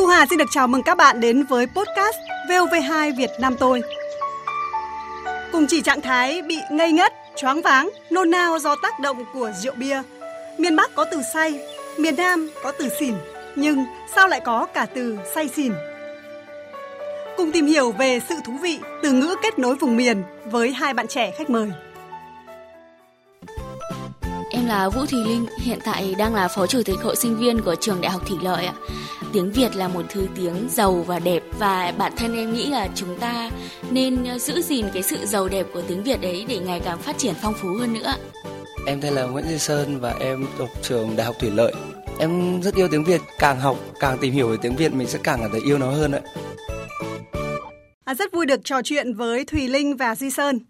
Thu Hà xin được chào mừng các bạn đến với podcast VOV2 Việt Nam tôi. Cùng chỉ trạng thái bị ngây ngất, choáng váng, nôn nao do tác động của rượu bia. Miền Bắc có từ say, miền Nam có từ xỉn, nhưng sao lại có cả từ say xỉn? Cùng tìm hiểu về sự thú vị từ ngữ kết nối vùng miền với hai bạn trẻ khách mời. Em là Vũ Thùy Linh, hiện tại đang là phó chủ tịch hội sinh viên của trường Đại học Thủy Lợi ạ. Tiếng Việt là một thứ tiếng giàu và đẹp và bản thân em nghĩ là chúng ta nên giữ gìn cái sự giàu đẹp của tiếng Việt ấy để ngày càng phát triển phong phú hơn nữa. Em tên là Nguyễn Duy Sơn và em học trường Đại học Thủy Lợi. Em rất yêu tiếng Việt, càng học càng tìm hiểu về tiếng Việt mình sẽ càng cảm thấy yêu nó hơn ạ. À, rất vui được trò chuyện với Thùy Linh và Duy Sơn.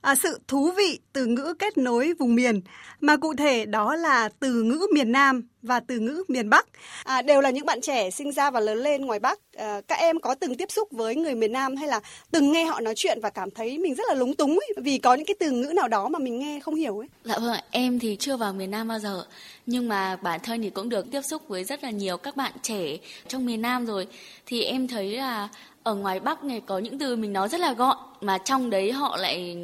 À, sự thú vị từ ngữ kết nối vùng miền, mà cụ thể đó là từ ngữ miền Nam và từ ngữ miền Bắc. À, đều là những bạn trẻ sinh ra và lớn lên ngoài Bắc. À, các em có từng tiếp xúc với người miền Nam hay là từng nghe họ nói chuyện và cảm thấy mình rất là lúng túng ấy, vì có những cái từ ngữ nào đó mà mình nghe không hiểu ấy. Dạ vâng, em thì chưa vào miền Nam bao giờ, nhưng mà bản thân thì cũng được tiếp xúc với rất là nhiều các bạn trẻ trong miền Nam rồi. Thì em thấy là ở ngoài Bắc này có những từ mình nói rất là gọn mà trong đấy họ lại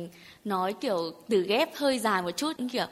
nói kiểu từ ghép hơi dài một chút kiểu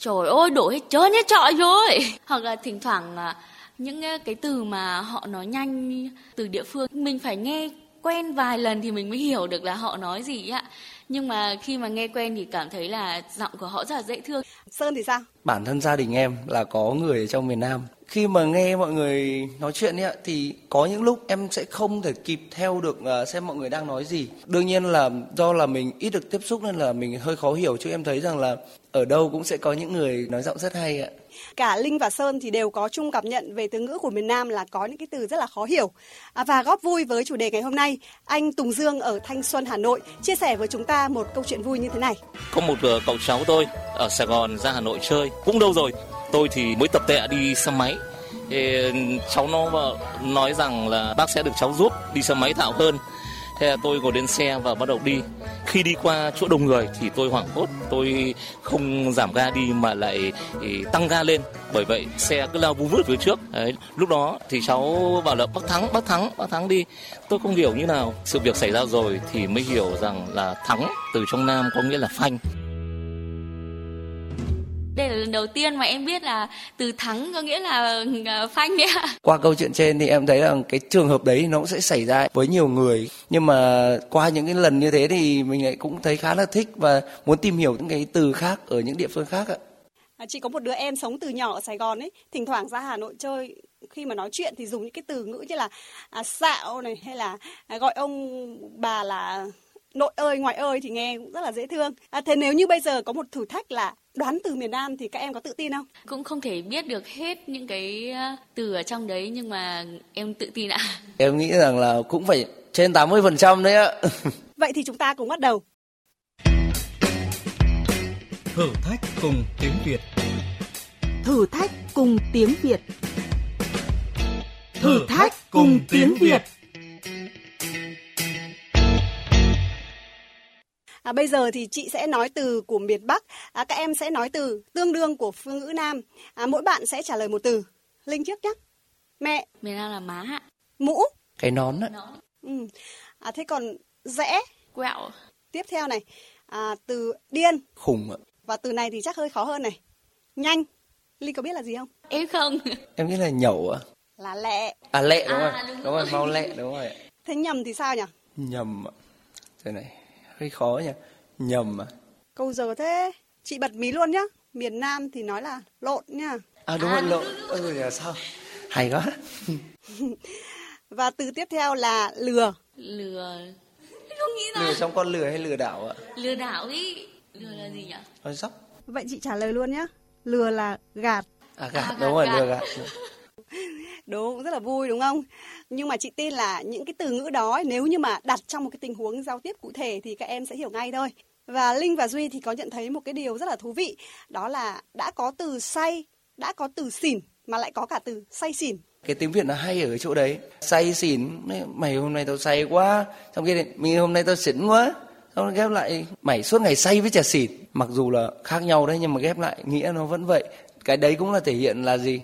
trời ơi đổ hết trơn hết trọi rồi hoặc là thỉnh thoảng là những cái từ mà họ nói nhanh từ địa phương mình phải nghe quen vài lần thì mình mới hiểu được là họ nói gì ạ nhưng mà khi mà nghe quen thì cảm thấy là giọng của họ rất là dễ thương sơn thì sao Bản thân gia đình em là có người ở trong miền Nam. Khi mà nghe mọi người nói chuyện ấy, ạ, thì có những lúc em sẽ không thể kịp theo được ờ, xem mọi người đang nói gì. Đương nhiên là do là mình ít được tiếp xúc nên là mình hơi khó hiểu chứ em thấy rằng là ở đâu cũng sẽ có những người nói giọng rất hay ạ. cả Linh và Sơn thì đều có chung cảm nhận về từ ngữ của miền Nam là có những cái từ rất là khó hiểu. À, và góp vui với chủ đề ngày hôm nay, anh Tùng Dương ở Thanh Xuân, Hà Nội chia sẻ với chúng ta một câu chuyện vui như thế này. Có một uh, cậu cháu tôi ở Sài Gòn ra Hà Nội chơi, cũng đâu rồi. Tôi thì mới tập tệ đi xe máy. Thì cháu nó nói rằng là bác sẽ được cháu giúp đi xe máy thạo hơn. Thế là tôi ngồi lên xe và bắt đầu đi. Khi đi qua chỗ đông người thì tôi hoảng hốt, tôi không giảm ga đi mà lại ừ, tăng ga lên. Bởi vậy xe cứ lao vun vút phía trước. Đấy. Lúc đó thì cháu bảo là bác thắng, bác thắng, bác thắng đi. Tôi không hiểu như nào. Sự việc xảy ra rồi thì mới hiểu rằng là thắng từ trong Nam có nghĩa là phanh đây là lần đầu tiên mà em biết là từ thắng có nghĩa là à, phanh đấy ạ Qua câu chuyện trên thì em thấy rằng cái trường hợp đấy nó cũng sẽ xảy ra với nhiều người. Nhưng mà qua những cái lần như thế thì mình lại cũng thấy khá là thích và muốn tìm hiểu những cái từ khác ở những địa phương khác ạ. À, chị có một đứa em sống từ nhỏ ở Sài Gòn ấy, thỉnh thoảng ra Hà Nội chơi khi mà nói chuyện thì dùng những cái từ ngữ như là à, xạo này hay là à, gọi ông bà là nội ơi ngoại ơi thì nghe cũng rất là dễ thương. À, thế nếu như bây giờ có một thử thách là đoán từ miền Nam thì các em có tự tin không? cũng không thể biết được hết những cái từ ở trong đấy nhưng mà em tự tin ạ Em nghĩ rằng là cũng phải trên 80% đấy ạ. Vậy thì chúng ta cùng bắt đầu. Thử thách cùng tiếng Việt. thử thách cùng tiếng Việt. Thử thách cùng tiếng Việt. À, bây giờ thì chị sẽ nói từ của miền Bắc, à, các em sẽ nói từ tương đương của phương ngữ Nam. À, mỗi bạn sẽ trả lời một từ. Linh trước nhé. Mẹ, miền Nam là má ạ mũ. Cái nón ạ. Ừ. À, thế còn rẽ, quẹo tiếp theo này, à, từ điên. Khủng ạ. Và từ này thì chắc hơi khó hơn này. Nhanh. Linh có biết là gì không? em không Em nghĩ là nhẩu ạ. Là lẹ. À lẹ đúng À, rồi. đúng Đúng rồi. rồi, mau lẹ đúng rồi. Thế nhầm thì sao nhỉ? Nhầm ạ. Thế này, hơi khó nhỉ. Nhầm à. Câu giờ thế. Chị bật mí luôn nhá. Miền Nam thì nói là lộn nha. À đúng rồi, lộ. Ừ, là sao? Hay quá. Và từ tiếp theo là lừa. lừa không nghĩ ra Lừa trong con lừa hay lừa đảo ạ? lừa đảo ý lừa là gì nhỉ Nói dốc. Vậy chị trả lời luôn nhá. Lừa là gạt. À gạt, À, đúng gạt, rồi, gạt. lừa gạt. Đúng, cũng rất là vui đúng không? Nhưng mà chị tin là những cái từ ngữ đó ấy, nếu như mà đặt trong một cái tình huống giao tiếp cụ thể thì các em sẽ hiểu ngay thôi. Và Linh và Duy thì có nhận thấy một cái điều rất là thú vị, đó là đã có từ say, đã có từ xỉn mà lại có cả từ say xỉn. Cái tiếng Việt nó hay ở cái chỗ đấy. Say xỉn, mày hôm nay tao say quá. Trong khi mình hôm nay tao xỉn quá. Xong ghép lại mày suốt ngày say với trà xỉn. Mặc dù là khác nhau đấy nhưng mà ghép lại nghĩa nó vẫn vậy. Cái đấy cũng là thể hiện là gì?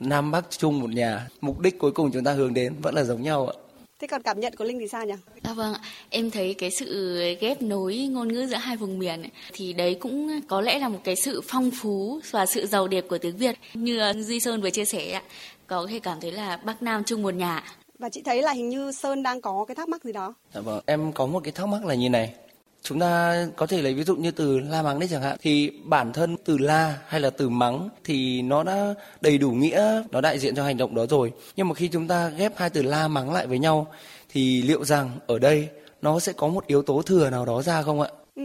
Nam bắc chung một nhà mục đích cuối cùng chúng ta hướng đến vẫn là giống nhau ạ Thế còn cảm nhận của Linh thì sao nhỉ? Dạ vâng ạ, em thấy cái sự ghép nối ngôn ngữ giữa hai vùng miền ấy, thì đấy cũng có lẽ là một cái sự phong phú và sự giàu đẹp của tiếng Việt. Như Duy Sơn vừa chia sẻ ạ, có thể cảm thấy là Bắc Nam chung một nhà. Và chị thấy là hình như Sơn đang có cái thắc mắc gì đó. Dạ vâng, em có một cái thắc mắc là như này. Chúng ta có thể lấy ví dụ như từ la mắng đấy chẳng hạn thì bản thân từ la hay là từ mắng thì nó đã đầy đủ nghĩa, nó đại diện cho hành động đó rồi. Nhưng mà khi chúng ta ghép hai từ la mắng lại với nhau thì liệu rằng ở đây nó sẽ có một yếu tố thừa nào đó ra không ạ? Ừ.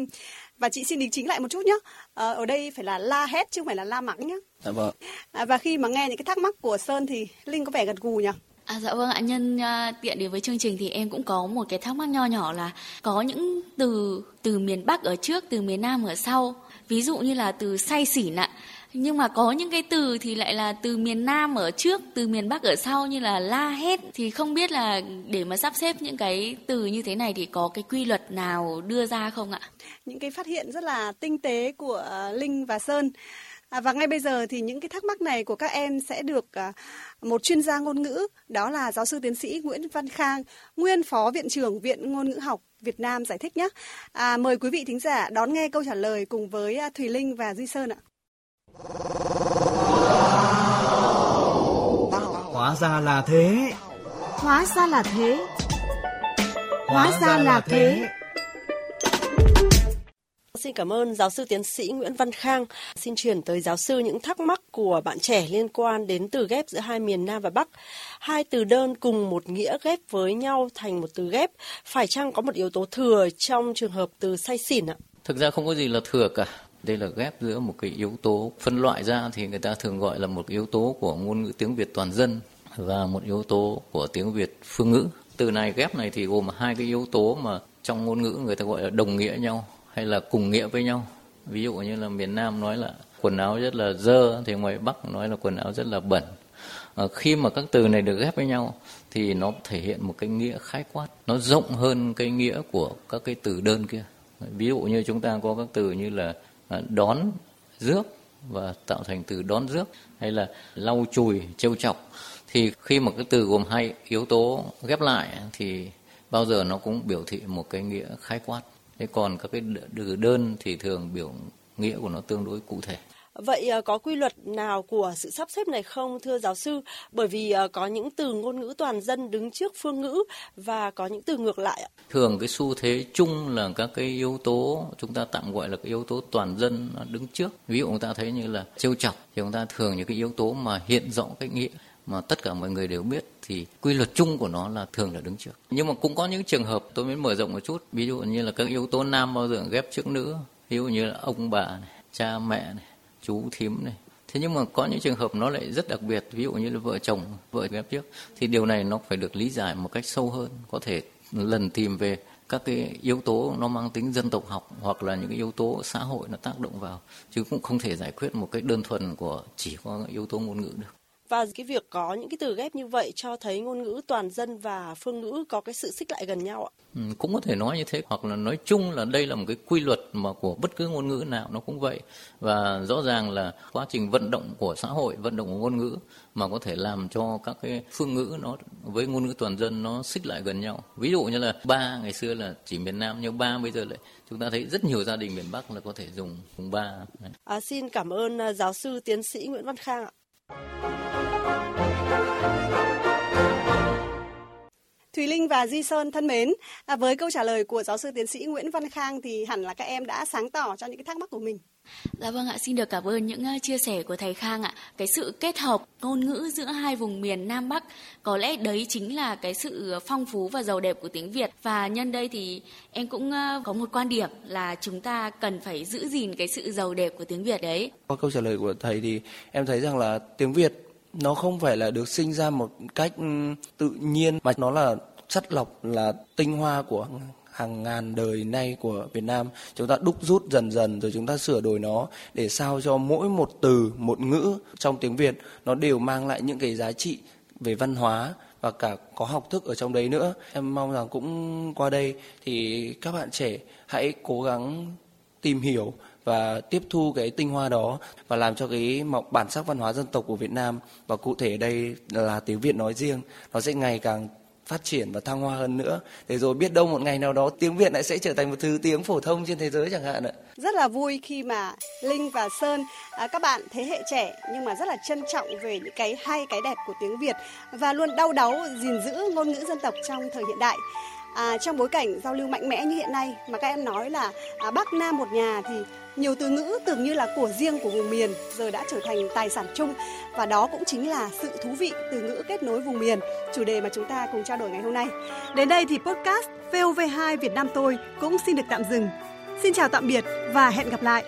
Và chị xin đính chính lại một chút nhé. À, ở đây phải là la hét chứ không phải là la mắng nhé. Dạ vâng. À, và khi mà nghe những cái thắc mắc của Sơn thì Linh có vẻ gật gù nhỉ? À, dạ vâng ạ, nhân uh, tiện đến với chương trình thì em cũng có một cái thắc mắc nho nhỏ là có những từ từ miền Bắc ở trước, từ miền Nam ở sau. Ví dụ như là từ say xỉn ạ. Nhưng mà có những cái từ thì lại là từ miền Nam ở trước, từ miền Bắc ở sau như là la hét. Thì không biết là để mà sắp xếp những cái từ như thế này thì có cái quy luật nào đưa ra không ạ? Những cái phát hiện rất là tinh tế của à, Linh và Sơn. À, và ngay bây giờ thì những cái thắc mắc này của các em sẽ được à, một chuyên gia ngôn ngữ, đó là giáo sư tiến sĩ Nguyễn Văn Khang, nguyên phó viện trưởng Viện Ngôn ngữ học Việt Nam giải thích nhé. À, mời quý vị thính giả đón nghe câu trả lời cùng với à, Thùy Linh và Duy Sơn ạ. Hóa ra là thế. Hóa ra là thế. Hóa ra là thế. Xin cảm ơn giáo sư tiến sĩ Nguyễn Văn Khang. Xin chuyển tới giáo sư những thắc mắc của bạn trẻ liên quan đến từ ghép giữa hai miền Nam và Bắc. Hai từ đơn cùng một nghĩa ghép với nhau thành một từ ghép. Phải chăng có một yếu tố thừa trong trường hợp từ say xỉn ạ? Thực ra không có gì là thừa cả. Đây là ghép giữa một cái yếu tố phân loại ra thì người ta thường gọi là một yếu tố của ngôn ngữ tiếng Việt toàn dân và một yếu tố của tiếng Việt phương ngữ. Từ này ghép này thì gồm hai cái yếu tố mà trong ngôn ngữ người ta gọi là đồng nghĩa nhau hay là cùng nghĩa với nhau. Ví dụ như là miền Nam nói là quần áo rất là dơ thì ngoài Bắc nói là quần áo rất là bẩn. À, khi mà các từ này được ghép với nhau thì nó thể hiện một cái nghĩa khái quát. Nó rộng hơn cái nghĩa của các cái từ đơn kia. Ví dụ như chúng ta có các từ như là à, đón rước và tạo thành từ đón rước hay là lau chùi trêu chọc. Thì khi mà cái từ gồm hai yếu tố ghép lại thì bao giờ nó cũng biểu thị một cái nghĩa khái quát thế còn các cái từ đơn thì thường biểu nghĩa của nó tương đối cụ thể Vậy à, có quy luật nào của sự sắp xếp này không thưa giáo sư? Bởi vì à, có những từ ngôn ngữ toàn dân đứng trước phương ngữ và có những từ ngược lại ạ. Thường cái xu thế chung là các cái yếu tố chúng ta tạm gọi là cái yếu tố toàn dân đứng trước. Ví dụ chúng ta thấy như là trêu chọc thì chúng ta thường những cái yếu tố mà hiện rõ cái nghĩa mà tất cả mọi người đều biết thì quy luật chung của nó là thường là đứng trước. Nhưng mà cũng có những trường hợp tôi mới mở rộng một chút, ví dụ như là các yếu tố nam bao giờ ghép trước nữ, ví dụ như là ông bà này, cha mẹ này, chú thím này. Thế nhưng mà có những trường hợp nó lại rất đặc biệt, ví dụ như là vợ chồng, vợ ghép trước thì điều này nó phải được lý giải một cách sâu hơn, có thể lần tìm về các cái yếu tố nó mang tính dân tộc học hoặc là những cái yếu tố xã hội nó tác động vào chứ cũng không thể giải quyết một cách đơn thuần của chỉ có yếu tố ngôn ngữ được. Và cái việc có những cái từ ghép như vậy cho thấy ngôn ngữ toàn dân và phương ngữ có cái sự xích lại gần nhau ạ. Ừ, cũng có thể nói như thế hoặc là nói chung là đây là một cái quy luật mà của bất cứ ngôn ngữ nào nó cũng vậy. Và rõ ràng là quá trình vận động của xã hội vận động của ngôn ngữ mà có thể làm cho các cái phương ngữ nó với ngôn ngữ toàn dân nó xích lại gần nhau. Ví dụ như là ba ngày xưa là chỉ miền nam nhưng ba bây giờ lại chúng ta thấy rất nhiều gia đình miền bắc là có thể dùng dùng ba. À, xin cảm ơn à, giáo sư tiến sĩ nguyễn văn khang ạ Thùy Linh và Di Sơn thân mến, à, với câu trả lời của giáo sư tiến sĩ Nguyễn Văn Khang thì hẳn là các em đã sáng tỏ cho những cái thắc mắc của mình. Dạ vâng ạ, xin được cảm ơn những uh, chia sẻ của thầy Khang ạ. Cái sự kết hợp ngôn ngữ giữa hai vùng miền Nam Bắc có lẽ đấy chính là cái sự phong phú và giàu đẹp của tiếng Việt. Và nhân đây thì em cũng uh, có một quan điểm là chúng ta cần phải giữ gìn cái sự giàu đẹp của tiếng Việt đấy. Qua câu trả lời của thầy thì em thấy rằng là tiếng Việt nó không phải là được sinh ra một cách ừ, tự nhiên, mà nó là chất lọc, là tinh hoa của hàng ngàn đời nay của Việt Nam. Chúng ta đúc rút dần dần rồi chúng ta sửa đổi nó để sao cho mỗi một từ, một ngữ trong tiếng Việt nó đều mang lại những cái giá trị về văn hóa và cả có học thức ở trong đấy nữa. Em mong rằng cũng qua đây thì các bạn trẻ hãy cố gắng tìm hiểu và tiếp thu cái tinh hoa đó và làm cho cái bản sắc văn hóa dân tộc của Việt Nam và cụ thể đây là tiếng Việt nói riêng nó sẽ ngày càng phát triển và thăng hoa hơn nữa để rồi biết đâu một ngày nào đó tiếng Việt lại sẽ trở thành một thứ tiếng phổ thông trên thế giới chẳng hạn ạ. Rất là vui khi mà Linh và Sơn à, các bạn thế hệ trẻ nhưng mà rất là trân trọng về những cái hay cái đẹp của tiếng Việt và luôn đau đáu gìn giữ ngôn ngữ dân tộc trong thời hiện đại. À, trong bối cảnh giao lưu mạnh mẽ như hiện nay mà các em nói là à, Bắc Nam một nhà thì nhiều từ ngữ tưởng như là của riêng của vùng miền giờ đã trở thành tài sản chung và đó cũng chính là sự thú vị từ ngữ kết nối vùng miền, chủ đề mà chúng ta cùng trao đổi ngày hôm nay. Đến đây thì podcast VOV2 Việt Nam tôi cũng xin được tạm dừng. Xin chào tạm biệt và hẹn gặp lại.